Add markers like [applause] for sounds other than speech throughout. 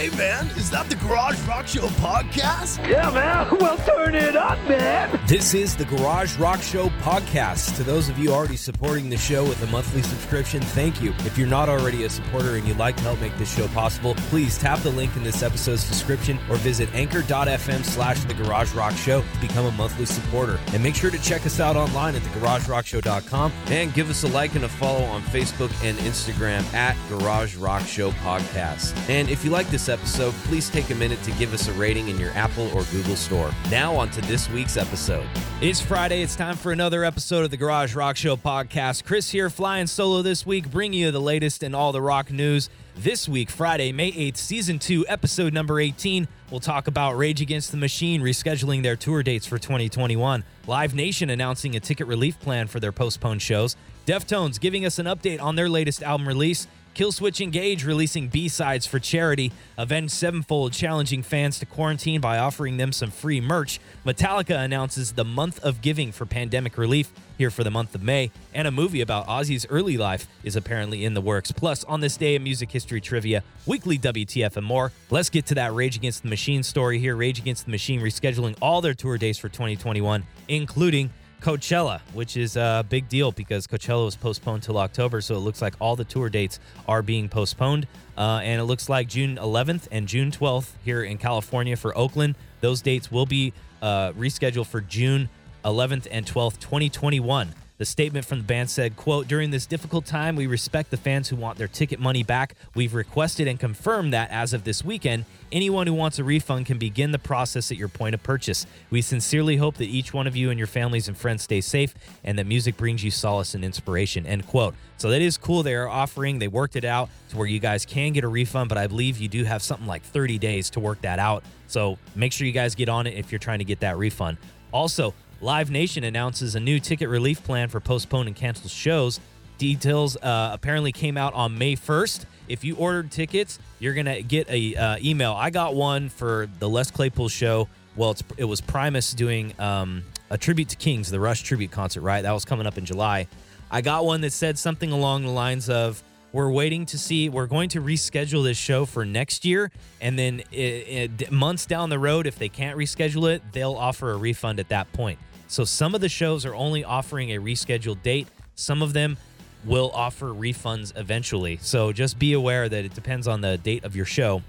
Hey, man, is that the Garage Rock Show podcast? Yeah, man. Well, turn it up, man. This is the Garage Rock Show podcast. To those of you already supporting the show with a monthly subscription, thank you. If you're not already a supporter and you'd like to help make this show possible, please tap the link in this episode's description or visit anchor.fm slash the Garage Rock Show to become a monthly supporter. And make sure to check us out online at thegaragerockshow.com and give us a like and a follow on Facebook and Instagram at Garage Rock Show Podcast. And if you like this episode, please take a minute to give us a rating in your Apple or Google store. Now, on to this week's episode. It's Friday. It's time for another episode of the Garage Rock Show podcast. Chris here, flying solo this week, bringing you the latest in all the rock news. This week, Friday, May 8th, season 2, episode number 18, we'll talk about Rage Against the Machine rescheduling their tour dates for 2021, Live Nation announcing a ticket relief plan for their postponed shows, Deftones giving us an update on their latest album release, Killswitch Engage releasing B-sides for charity, Avenged Sevenfold challenging fans to quarantine by offering them some free merch, Metallica announces the month of giving for pandemic relief here for the month of May, and a movie about Ozzy's early life is apparently in the works. Plus, on this day of music history trivia, weekly WTF and more. Let's get to that Rage Against the Machine story here. Rage Against the Machine rescheduling all their tour dates for 2021, including Coachella, which is a big deal because Coachella was postponed till October, so it looks like all the tour dates are being postponed. Uh, and it looks like June 11th and June 12th here in California for Oakland. Those dates will be uh, rescheduled for June 11th and 12th, 2021. The statement from the band said, quote, during this difficult time, we respect the fans who want their ticket money back. We've requested and confirmed that as of this weekend, anyone who wants a refund can begin the process at your point of purchase. We sincerely hope that each one of you and your families and friends stay safe and that music brings you solace and inspiration, end quote. So that is cool. They are offering, they worked it out to where you guys can get a refund, but I believe you do have something like 30 days to work that out. So make sure you guys get on it if you're trying to get that refund. Also, Live Nation announces a new ticket relief plan for postponed and canceled shows. Details uh, apparently came out on May 1st. If you ordered tickets, you're gonna get a uh, email. I got one for the Les Claypool show. Well, it was Primus doing um, a tribute to Kings, the Rush tribute concert. Right, that was coming up in July. I got one that said something along the lines of, we're waiting to see we're going to reschedule this show for next year and then it, it, months down the road if they can't reschedule it they'll offer a refund at that point so some of the shows are only offering a rescheduled date. Some of them will offer refunds eventually. So just be aware that it depends on the date of your show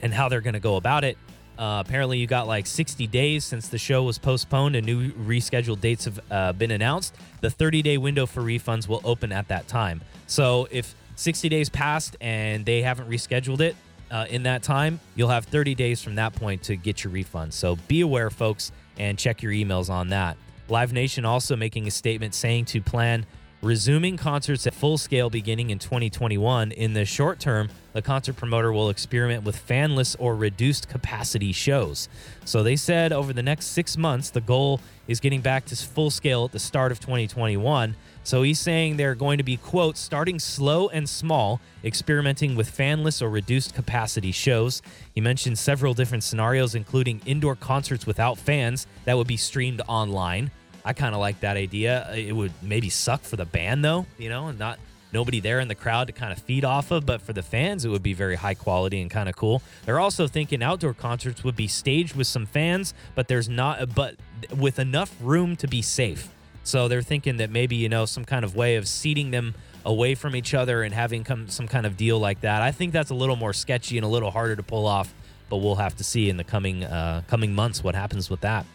and how they're going to go about it. Uh, apparently, you got like 60 days since the show was postponed and new rescheduled dates have uh, been announced. The 30 day window for refunds will open at that time. So if 60 days passed and they haven't rescheduled it uh, in that time, you'll have 30 days from that point to get your refund. So be aware, folks and check your emails on that. Live Nation also making a statement saying to plan resuming concerts at full scale beginning in 2021. In the short term, the concert promoter will experiment with fanless or reduced capacity shows. So they said over the next six months, the goal is getting back to full scale at the start of 2021. So he's saying they're going to be, quote, starting slow and small, experimenting with fanless or reduced capacity shows. He mentioned several different scenarios, including indoor concerts without fans that would be streamed online. I kind of like that idea. It would maybe suck for the band, though, you know, and not nobody there in the crowd to kind of feed off of. But for the fans, it would be very high quality and kind of cool. They're also thinking outdoor concerts would be staged with some fans, but there's not, but with enough room to be safe. So they're thinking that maybe, you know, some kind of way of seating them away from each other and having come some kind of deal like that. I think that's a little more sketchy and a little harder to pull off, but we'll have to see in the coming uh, coming months what happens with that.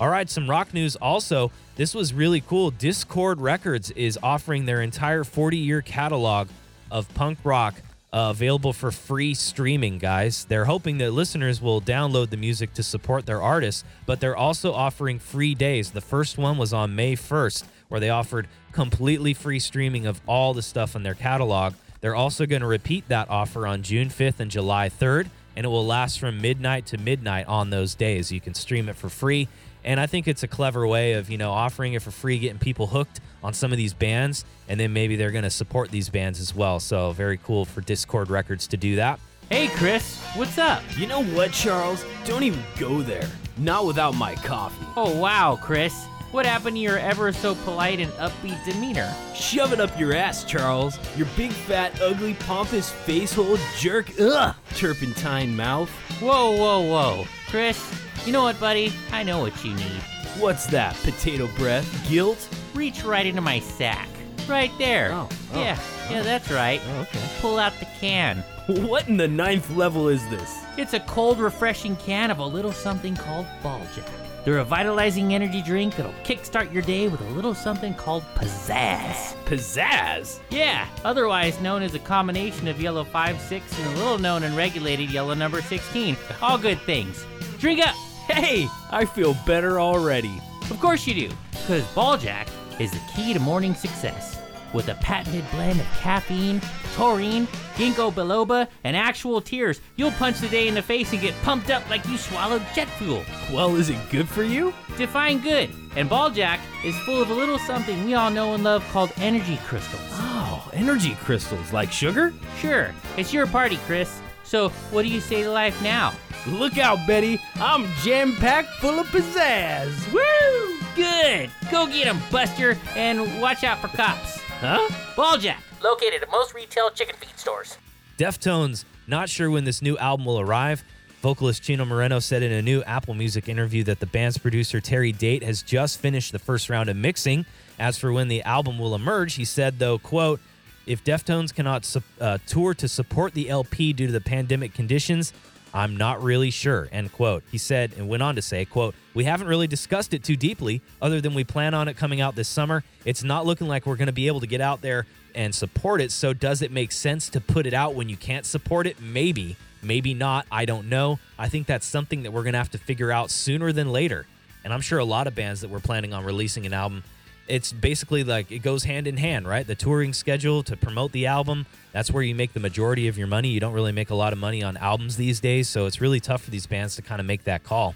All right, some rock news also. This was really cool. Dischord Records is offering their entire 40 year catalog of punk rock uh, available for free streaming, guys. They're hoping that listeners will download the music to support their artists, but they're also offering free days. The first one was on May 1st, where they offered completely free streaming of all the stuff in their catalog. They're also going to repeat that offer on June 5th and July 3rd, and it will last from midnight to midnight on those days. You can stream it for free and I think it's a clever way of, you know, offering it for free, getting people hooked on some of these bands, and then maybe they're going to support these bands as well. So very cool for Dischord Records to do that. Hey, Chris, what's up? You know what, Charles? Don't even go there. Not without my coffee. Oh, wow, Chris. what happened to your ever so polite and upbeat demeanor? Shove it up your ass, Charles. Your big, fat, ugly, pompous, face-hole jerk. Ugh! Turpentine mouth. Whoa, whoa, whoa. Chris, you know what, buddy? I know what you need. What's that? Potato breath? Guilt? Reach right into my sack. Right there. Oh, oh, yeah, yeah, oh. that's right. Oh, okay. Pull out the can. What in the ninth level is this? It's a cold, refreshing can of a little something called Ball Jack. The revitalizing energy drink that'll kickstart your day with a little something called pizzazz. Pizzazz? Yeah, otherwise known as a combination of yellow 5 6 and a little known and regulated yellow number 16. All good things. Drink up! Hey, I feel better already. Of course you do, because Ball Jack is the key to morning success. With a patented blend of caffeine, taurine, ginkgo biloba, and actual tears, you'll punch the day in the face and get pumped up like you swallowed jet fuel. Well, is it good for you? Define good. And Ball Jack is full of a little something we all know and love called energy crystals. Oh, energy crystals like sugar? Sure, it's your party, Chris. So, what do you say to life now? Look out, Betty. I'm jam packed full of pizzazz. Woo! Good! Go get 'em, Buster, and watch out for cops. Huh? Ball Jack, located at most retail chicken feed stores. Deftones, not sure when this new album will arrive. Vocalist Chino Moreno said in a new Apple Music interview that the band's producer Terry Date has just finished the first round of mixing. As for when the album will emerge, he said, though, quote, if Deftones cannot su- uh, tour to support the LP due to the pandemic conditions, I'm not really sure, end quote. He said and went on to say, quote, we haven't really discussed it too deeply other than we plan on it coming out this summer. It's not looking like we're going to be able to get out there and support it. So does it make sense to put it out when you can't support it? Maybe, maybe not. I don't know. I think that's something that we're going to have to figure out sooner than later. And I'm sure a lot of bands that were planning on releasing an album it's basically like it goes hand in hand, right? The touring schedule to promote the album, that's where you make the majority of your money. You don't really make a lot of money on albums these days, so it's really tough for these bands to kind of make that call.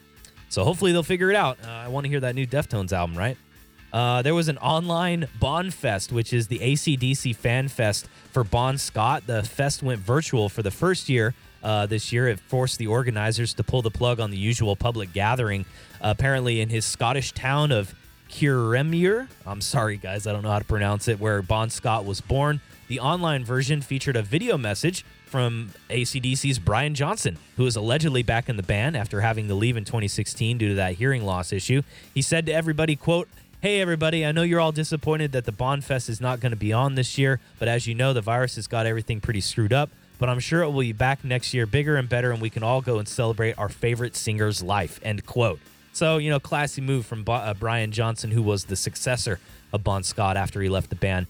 So hopefully they'll figure it out. Uh, I want to hear that new Deftones album, right? Uh, there was an online Bon Fest, which is the ACDC fan fest for Bon Scott. The fest went virtual for the first year. Uh, this year, it forced the organizers to pull the plug on the usual public gathering. apparently, in his Scottish town of Kirremere. I'm sorry, guys, I don't know how to pronounce it, where Bon Scott was born. The online version featured a video message from ACDC's Brian Johnson, who is allegedly back in the band after having to leave in 2016 due to that hearing loss issue. He said to everybody, quote, Hey everybody, I know you're all disappointed that the Bon Fest is not going to be on this year, but as you know, the virus has got everything pretty screwed up. But I'm sure it will be back next year bigger and better, and we can all go and celebrate our favorite singer's life. End quote. So, you know, classy move from uh, Brian Johnson, who was the successor of Bon Scott after he left the band.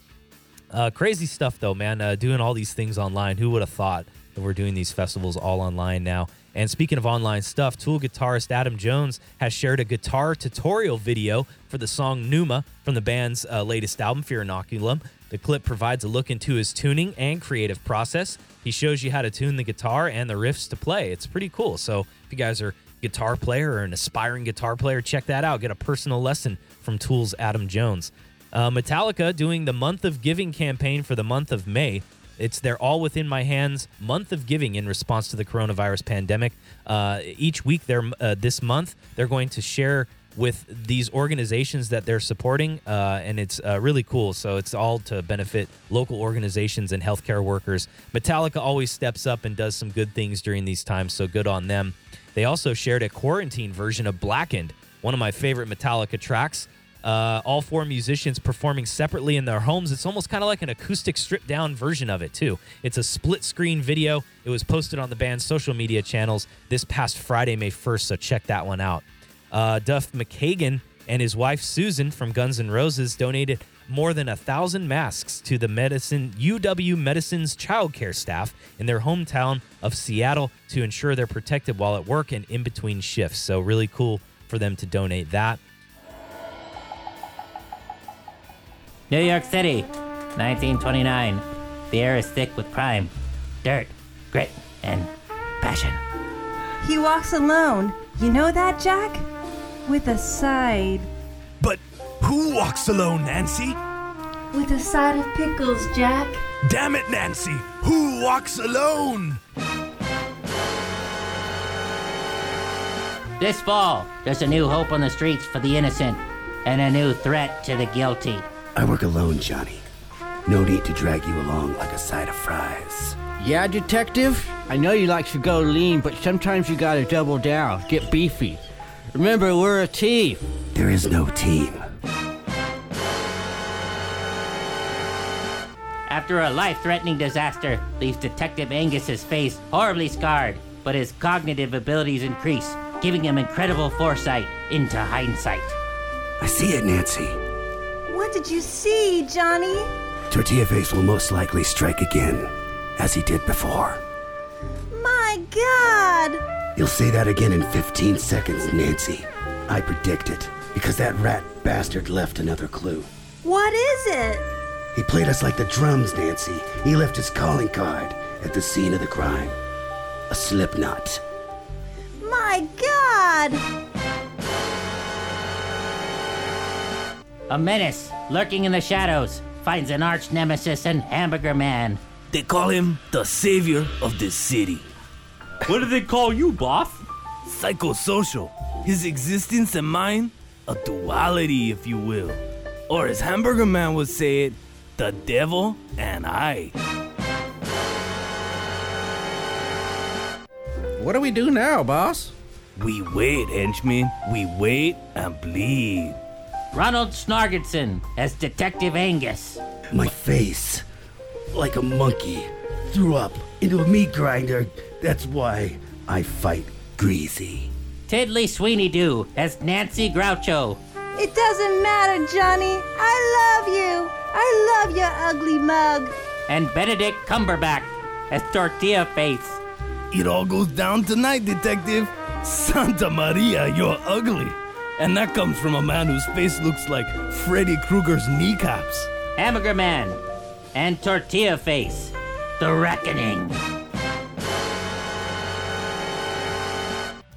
Uh, crazy stuff, though, man. Uh, doing all these things online. Who would have thought that we're doing these festivals all online now? And speaking of online stuff, Tool guitarist Adam Jones has shared a guitar tutorial video for the song Pneuma from the band's uh, latest album, Fear Inoculum. The clip provides a look into his tuning and creative process. He shows you how to tune the guitar and the riffs to play. It's pretty cool. So if you guys are guitar player or an aspiring guitar player, check that out. Get a personal lesson from Tool's Adam Jones. Uh, Metallica doing the Month of Giving campaign for the month of May. It's their All Within My Hands month of giving in response to the coronavirus pandemic. Uh, each week, uh, this month, they're going to share with these organizations that they're supporting, uh, and it's uh, really cool. So it's all to benefit local organizations and healthcare workers. Metallica always steps up and does some good things during these times, so good on them. They also shared a quarantine version of Blackened, one of my favorite Metallica tracks. Uh, all four musicians performing separately in their homes. It's almost kind of like an acoustic stripped down version of it, too. It's a split screen video. It was posted on the band's social media channels this past Friday, May 1st, so check that one out. Uh, Duff McKagan and his wife Susan from Guns N' Roses donated more than a thousand masks to the medicine UW Medicine's childcare staff in their hometown of Seattle to ensure they're protected while at work and in between shifts. So really cool for them to donate that. New York City, 1929. The air is thick with crime, dirt, grit, and passion. He walks alone. You know that, Jack? With a side. But who walks alone, Nancy? With a side of pickles, Jack. Damn it, Nancy! Who walks alone? This fall, there's a new hope on the streets for the innocent. and a new threat to the guilty. I work alone, Johnny. No need to drag you along like a side of fries. Yeah, detective? I know you like to go lean, but sometimes you gotta double down, get beefy. Remember, we're a team. There is no team. After a life threatening disaster leaves Detective Angus's face horribly scarred, but his cognitive abilities increase, giving him incredible foresight into hindsight. I see it, Nancy. What did you see, Johnny? Tortilla Face will most likely strike again, as he did before. My God! You'll say that again in 15 seconds, Nancy. I predict it, because that rat bastard left another clue. What is it? He played us like the drums, Nancy. He left his calling card at the scene of the crime. A slip knot. My God! A menace lurking in the shadows finds an arch nemesis and Hamburger Man. They call him the savior of this city. What do they call you, boss? Psychosocial. His existence and mine, a duality, if you will. Or as Hamburger Man would say it, the devil and I. What do we do now, boss? We wait, henchmen. We wait and bleed. Ronald Snargerson as Detective Angus. My face, like a monkey, threw up into a meat grinder. That's why I fight greasy. Tiddly Sweeney Doo as Nancy Groucho. It doesn't matter, Johnny. I love you. I love you, ugly mug. And Benedict Cumberbatch as Tortilla Face. It all goes down tonight, detective. Santa Maria, you're ugly. And that comes from a man whose face looks like Freddy Krueger's kneecaps. Hamburger Man and Tortilla Face. The Reckoning.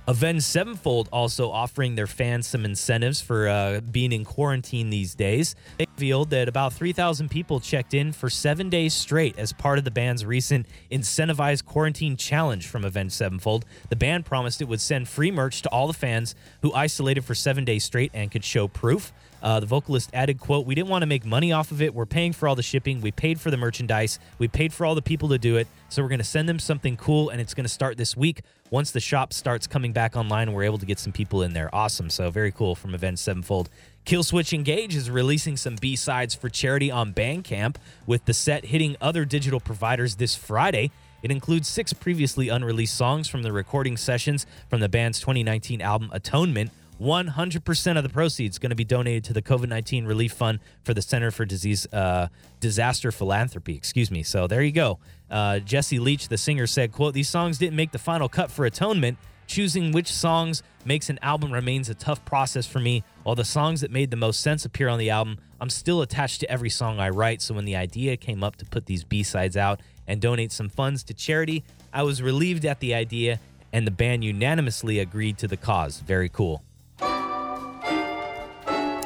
Avenged Sevenfold also offering their fans some incentives for uh, being in quarantine these days. They revealed that about 3,000 people checked in for seven days straight as part of the band's recent incentivized quarantine challenge from Avenged Sevenfold. The band promised it would send free merch to all the fans who isolated for seven days straight and could show proof. Uh, the vocalist added, quote, We didn't want to make money off of it. We're paying for all the shipping. We paid for the merchandise. We paid for all the people to do it. So we're going to send them something cool, and it's going to start this week. Once the shop starts coming back online, we're able to get some people in there. Awesome. So very cool from Avenged Sevenfold. Killswitch Engage is releasing some B-sides for charity on Bandcamp, with the set hitting other digital providers this Friday. It includes six previously unreleased songs from the recording sessions from the band's 2019 album Atonement. 100% of the proceeds going to be donated to the COVID-19 relief fund for the Center for Disease uh, Disaster Philanthropy. Excuse me. So there you go. Uh, Jesse Leach, the singer, said, "quote These songs didn't make the final cut for Atonement. Choosing which songs makes an album remains a tough process for me. While the songs that made the most sense appear on the album, I'm still attached to every song I write. So when the idea came up to put these B-sides out and donate some funds to charity, I was relieved at the idea." And the band unanimously agreed to the cause. Very cool.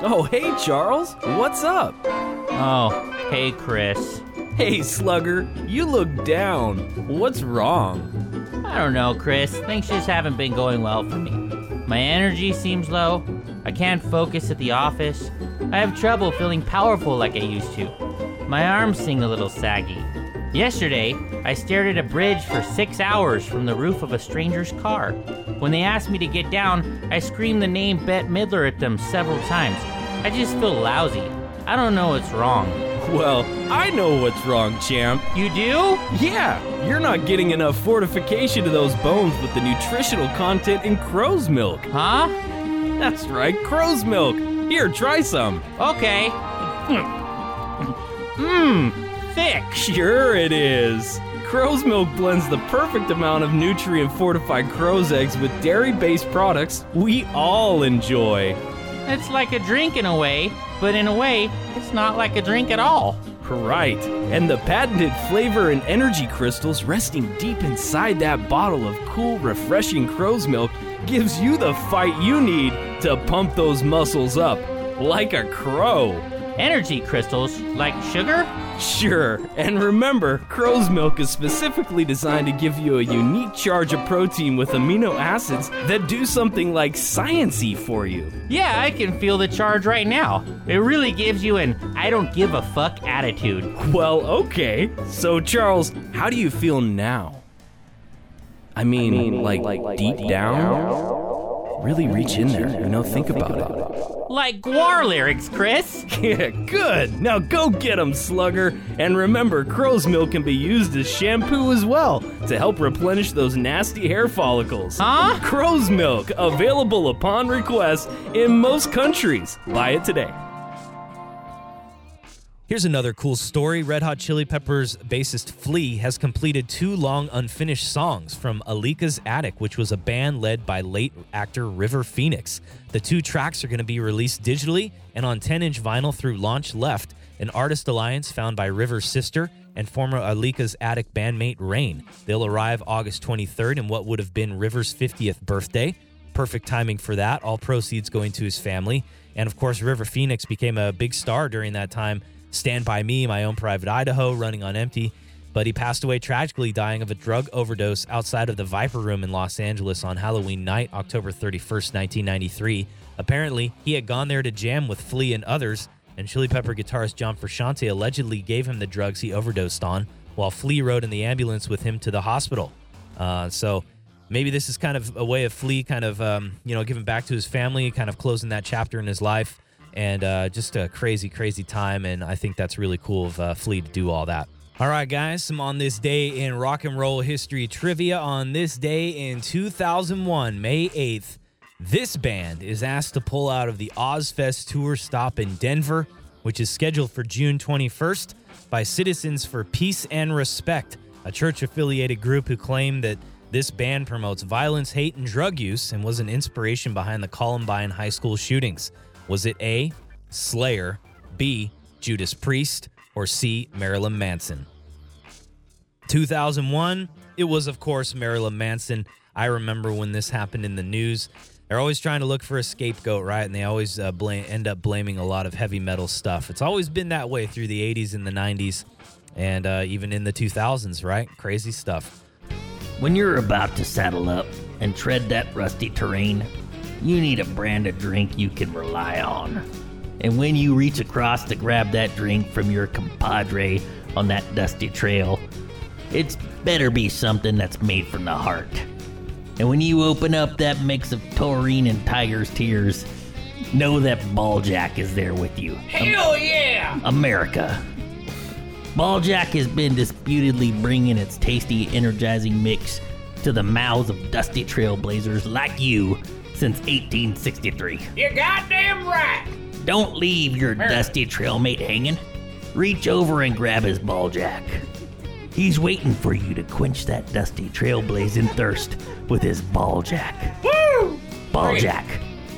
Oh, hey, Charles. What's up? Oh, hey, Chris. Hey, Slugger. You look down. What's wrong? I don't know, Chris. Things just haven't been going well for me. My energy seems low. I can't focus at the office. I have trouble feeling powerful like I used to. My arms seem a little saggy. Yesterday, I stared at a bridge for six hours from the roof of a stranger's car. When they asked me to get down, I screamed the name Bette Midler at them several times. I just feel lousy. I don't know what's wrong. [laughs] Well, I know what's wrong, champ. You do? Yeah, you're not getting enough fortification to those bones with the nutritional content in crow's milk. Huh? That's right, crow's milk. Here, try some. Okay. Mmm, [laughs] thick. Sure it is. Crow's milk blends the perfect amount of nutrient fortified crow's eggs with dairy based products we all enjoy. It's like a drink in a way, but in a way, it's not like a drink at all. Right. And the patented flavor and energy crystals resting deep inside that bottle of cool, refreshing crow's milk gives you the fight you need to pump those muscles up like a crow. Energy crystals, like sugar? Sure, and remember, crow's milk is specifically designed to give you a unique charge of protein with amino acids that do something like sciency for you. Yeah, I can feel the charge right now. It really gives you an I don't give a fuck attitude. Well, okay. So, Charles, how do you feel now? I mean, like, deep, down? Really reach in there, you know, think about it. Like Gwar lyrics, Chris. [laughs] Yeah, good. Now go get 'em, slugger. And remember, crow's milk can be used as shampoo as well to help replenish those nasty hair follicles. Huh? Crow's milk, available upon request in most countries. Buy it today. Here's another cool story. Red Hot Chili Peppers bassist Flea has completed two long unfinished songs from Aleka's Attic, which was a band led by late actor River Phoenix. The two tracks are going to be released digitally and on 10 inch vinyl through Launch Left, an artist alliance found by River's sister and former Aleka's Attic bandmate Rain. They'll arrive August 23rd in what would have been River's 50th birthday. Perfect timing for that, all proceeds going to his family. And of course, River Phoenix became a big star during that time. Stand By Me, My Own Private Idaho, running on empty. But he passed away tragically, dying of a drug overdose outside of the Viper Room in Los Angeles on Halloween night, October 31st, 1993. Apparently, he had gone there to jam with Flea and others, and Chili Pepper guitarist John Frusciante allegedly gave him the drugs he overdosed on, while Flea rode in the ambulance with him to the hospital. Uh, so maybe this is kind of a way of Flea kind of, um, you know, giving back to his family, kind of closing that chapter in his life and uh, just a crazy, crazy time. And I think that's really cool of uh, Flea to do all that. All right, guys, some on this day in rock and roll history trivia. On this day in 2001, May 8th, this band is asked to pull out of the Ozzfest tour stop in Denver, which is scheduled for June 21st by Citizens for Peace and Respect, a church affiliated group who claim that this band promotes violence, hate, and drug use and was an inspiration behind the Columbine high school shootings. Was it A, Slayer, B, Judas Priest, or C, Marilyn Manson? 2001, it was, of course, Marilyn Manson. I remember when this happened in the news. They're always trying to look for a scapegoat, right? And they always uh, blame, end up blaming a lot of heavy metal stuff. It's always been that way through the 80s and the 90s and uh, even in the 2000s, right? Crazy stuff. When you're about to saddle up and tread that rusty terrain, you need a brand of drink you can rely on. And when you reach across to grab that drink from your compadre on that dusty trail, it's better be something that's made from the heart. And when you open up that mix of taurine and tiger's tears, know that Balljack is there with you. Hell yeah! America. Balljack has been disputedly bringing its tasty, energizing mix to the mouths of dusty trailblazers like you since 1863. You're goddamn right! Don't leave your dusty trailmate hanging. Reach over and grab his Balljack. He's waiting for you to quench that dusty trailblazing thirst with his Balljack. Woo! Balljack,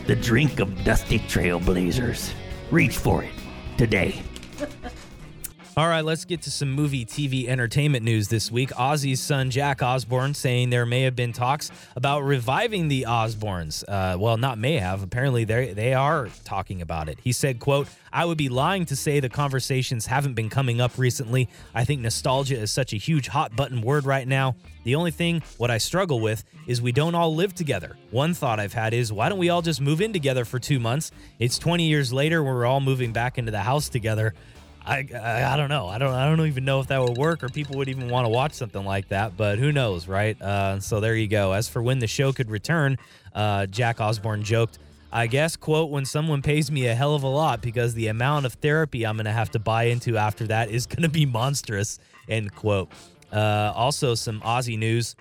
the drink of dusty trailblazers. Reach for it today. All right, let's get to some movie, TV, entertainment news this week. Ozzy's son, Jack Osbourne, saying there may have been talks about reviving the Osbournes. Uh, well, not may have. Apparently, they they are talking about it. He said, "quote I would be lying to say the conversations haven't been coming up recently. I think nostalgia is such a huge hot button word right now. The only thing what I struggle with is we don't all live together. One thought I've had is why don't we all just move in together for two months? It's 20 years later, we're all moving back into the house together." I, I, I don't know. I don't I don't even know if that would work or people would even want to watch something like that. But who knows, right? Uh, so there you go. As for when the show could return, uh, Jack Osbourne joked, "I guess quote when someone pays me a hell of a lot because the amount of therapy I'm going to have to buy into after that is going to be monstrous." End quote. Uh, also, some Ozzy news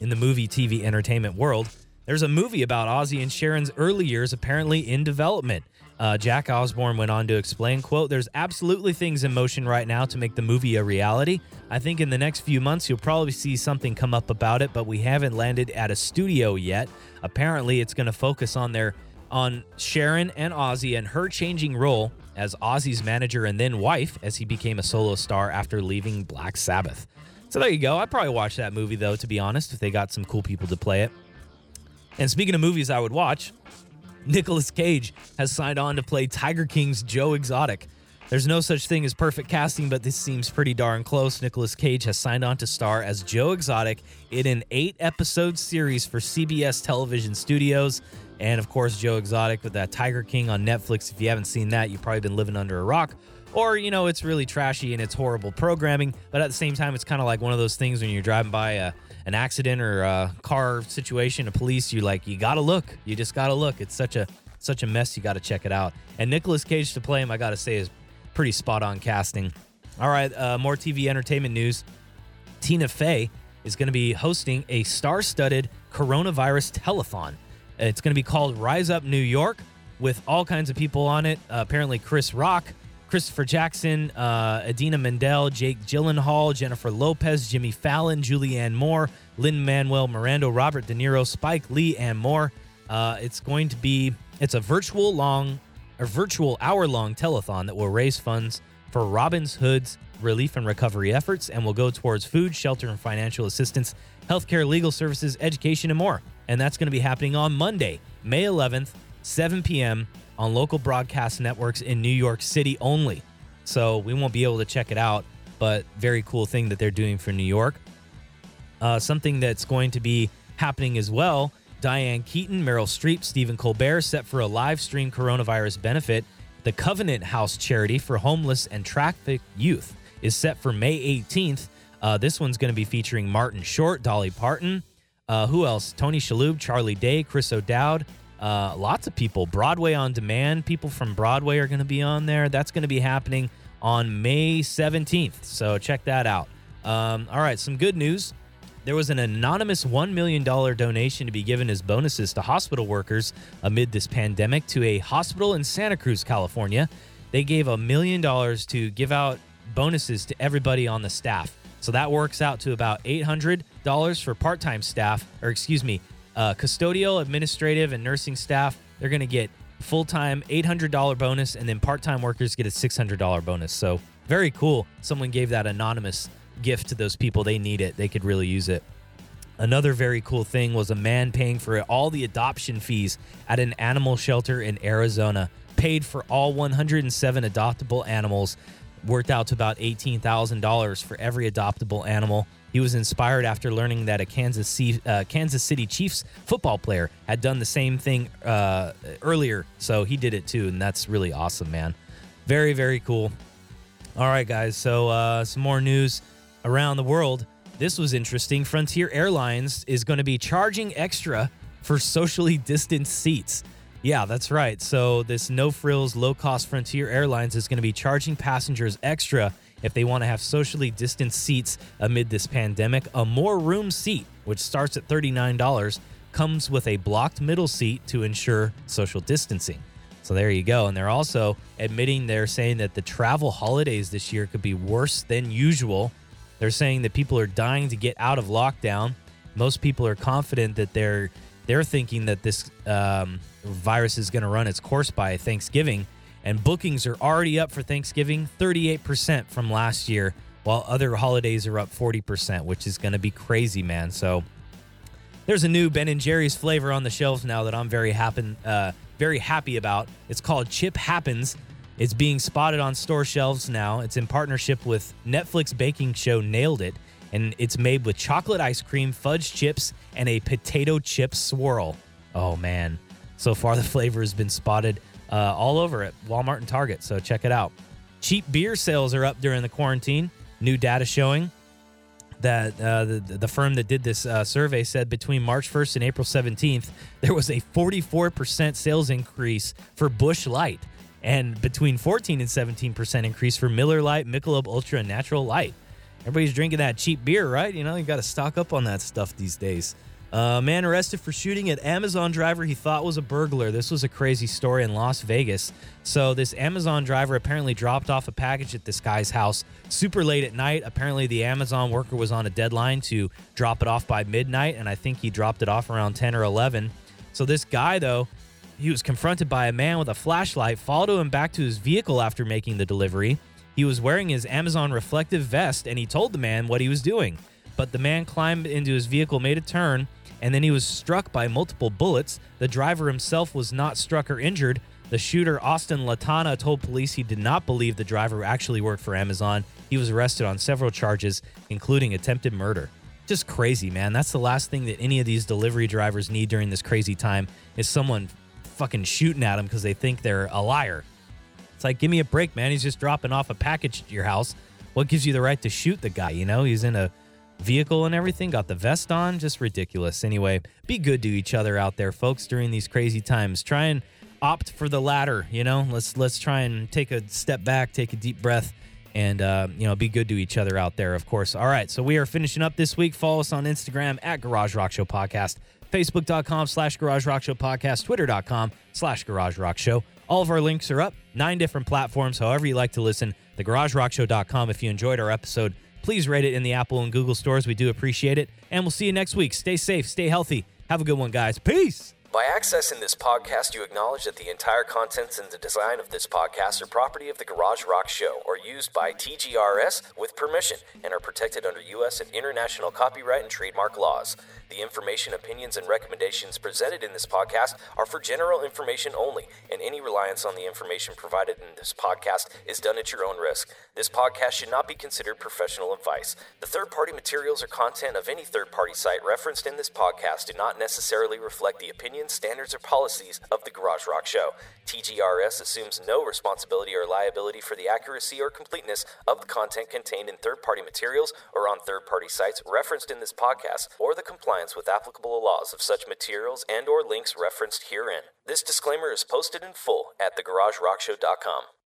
in the movie, TV, entertainment world. There's a movie about Ozzy and Sharon's early years apparently in development. Uh, Jack Osbourne went on to explain, quote, There's absolutely things in motion right now to make the movie a reality. I think in the next few months you'll probably see something come up about it, but we haven't landed at a studio yet. Apparently it's going to focus on their on Sharon and Ozzy and her changing role as Ozzy's manager and then wife as he became a solo star after leaving Black Sabbath. So there you go. I'd probably watch that movie though, to be honest, if they got some cool people to play it. And speaking of movies I would watch, Nicolas Cage has signed on to play Tiger King's Joe Exotic. There's no such thing as perfect casting, but this seems pretty darn close. Nicolas Cage has signed on to star as Joe Exotic in an eight episode series for CBS Television Studios. And of course, Joe Exotic with that Tiger King on Netflix. If you haven't seen that, you've probably been living under a rock. Or, you know, it's really trashy and it's horrible programming. But at the same time, it's kind of like one of those things when you're driving by a, an accident or a car situation, a police, you like, you gotta look. You just gotta look. It's such a such a mess. You gotta check it out. And Nicolas Cage to play him, I gotta say, is pretty spot on casting. All right, uh, more TV entertainment news. Tina Fey is going to be hosting a star studded coronavirus telethon. It's going to be called Rise Up New York with all kinds of people on it. Uh, apparently, Chris Rock, Christopher Jackson, uh, Idina Menzel, Jake Gyllenhaal, Jennifer Lopez, Jimmy Fallon, Julianne Moore, Lin Manuel Miranda, Robert De Niro, Spike Lee, and more. Uh, it's going to be it's a virtual long a virtual hour long telethon that will raise funds for Robin's Hood's relief and recovery efforts and will go towards food, shelter, and financial assistance, healthcare, legal services, education, and more. And that's going to be happening on Monday, May 11th, 7 p.m. on local broadcast networks in New York City only. So we won't be able to check it out, but very cool thing that they're doing for New York. Uh, something that's going to be happening as well Diane Keaton, Meryl Streep, Stephen Colbert set for a live stream coronavirus benefit. The Covenant House charity for homeless and trafficked youth is set for May 18th. Uh, this one's going to be featuring Martin Short, Dolly Parton. Uh, who else? Tony Shalhoub, Charlie Day, Chris O'Dowd. Uh, lots of people. Broadway on Demand. People from Broadway are going to be on there. That's going to be happening on May 17th. So check that out. Um, all right, some good news. There was an anonymous $1 million donation to be given as bonuses to hospital workers amid this pandemic to a hospital in Santa Cruz, California. They gave a million dollars to give out bonuses to everybody on the staff. So that works out to about $800 for part time staff, or excuse me, uh, custodial, administrative, and nursing staff. They're going to get full time $800 bonus, and then part time workers get a $600 bonus. So very cool. Someone gave that anonymous gift to those people. They need it, they could really use it. Another very cool thing was a man paying for all the adoption fees at an animal shelter in Arizona, paid for all 107 adoptable animals, worked out to about $18,000 for every adoptable animal. He was inspired after learning that a Kansas City, uh, Kansas City Chiefs football player had done the same thing uh, earlier, so he did it too, and that's really awesome, man. Very, very cool. All right, guys, so uh, some more news around the world. This was interesting. Frontier Airlines is going to be charging extra for socially distanced seats. Yeah, that's right. So, this no frills, low cost Frontier Airlines is going to be charging passengers extra if they want to have socially distanced seats amid this pandemic. A more room seat, which starts at $39, comes with a blocked middle seat to ensure social distancing. So there you go. And they're also admitting they're saying that the travel holidays this year could be worse than usual they're saying that people are dying to get out of lockdown. Most people are confident that they're they're thinking that this um, virus is going to run its course by Thanksgiving, and bookings are already up for Thanksgiving 38% from last year, while other holidays are up 40%, which is going to be crazy, man. So there's a new Ben and Jerry's flavor on the shelves now that I'm very happy, uh, very happy about. It's called Chip Happens. It's being spotted on store shelves now. It's in partnership with Netflix baking show Nailed It, and it's made with chocolate ice cream, fudge chips, and a potato chip swirl. Oh man. So far, [laughs] the flavor has been spotted uh, all over at Walmart and Target, so check it out. Cheap beer sales are up during the quarantine. New data showing that uh, the, the firm that did this uh, survey said between March 1st and April 17th, there was a 44% sales increase for Busch Light and between 14 and 17% increase for Miller Lite, Michelob Ultra, and Natural Light. Everybody's drinking that cheap beer, right? You know, you got to stock up on that stuff these days. A man arrested for shooting at Amazon driver he thought was a burglar. This was a crazy story in Las Vegas. So, this Amazon driver apparently dropped off a package at this guy's house super late at night. Apparently, the Amazon worker was on a deadline to drop it off by midnight, and I think he dropped it off around 10 or 11. So, this guy, though, he was confronted by a man with a flashlight, followed him back to his vehicle after making the delivery. He was wearing his Amazon reflective vest and he told the man what he was doing. But the man climbed into his vehicle, made a turn, and then he was struck by multiple bullets. The driver himself was not struck or injured, The shooter, Austin Latana, told police he did not believe the driver actually worked for Amazon. He was arrested on several charges, including attempted murder. Just crazy, man. That's the last thing that any of these delivery drivers need during this crazy time is someone fucking shooting at them because they think they're a liar. It's like, give me a break, man. He's just dropping off a package at your house. What gives you the right to shoot the guy? You know, he's in a vehicle and everything, got the vest on. Just ridiculous. Anyway, be good to each other out there, folks, during these crazy times. Try and opt for the latter. You know, let's let's try and take a step back, take a deep breath, and uh, you know, be good to each other out there. Of course. All right, so we are finishing up this week. Follow us on Instagram at Garage Rock Show Podcast, Facebook.com slash Garage Rock Show Podcast, Twitter.com slash Garage Rock Show. All of our links are up, nine different platforms, however you like to listen. TheGarageRockShow.com. If you enjoyed our episode, please rate it in the Apple and Google stores. We do appreciate it. And we'll see you next week. Stay safe, stay healthy. Have a good one, guys. Peace. By accessing this podcast, you acknowledge that the entire contents and the design of this podcast are property of the Garage Rock Show or used by TGRS with permission and are protected under U.S. and international copyright and trademark laws. The information, opinions, and recommendations presented in this podcast are for general information only, and any reliance on the information provided in this podcast is done at your own risk. This podcast should not be considered professional advice. The third party materials or content of any third party site referenced in this podcast do not necessarily reflect the opinions, standards, or policies of the Garage Rock Show. TGRS assumes no responsibility or liability for the accuracy or completeness of the content contained in third party materials or on third party sites referenced in this podcast or the compliance with applicable laws of such materials and or links referenced herein. This disclaimer is posted in full at thegaragerockshow.com.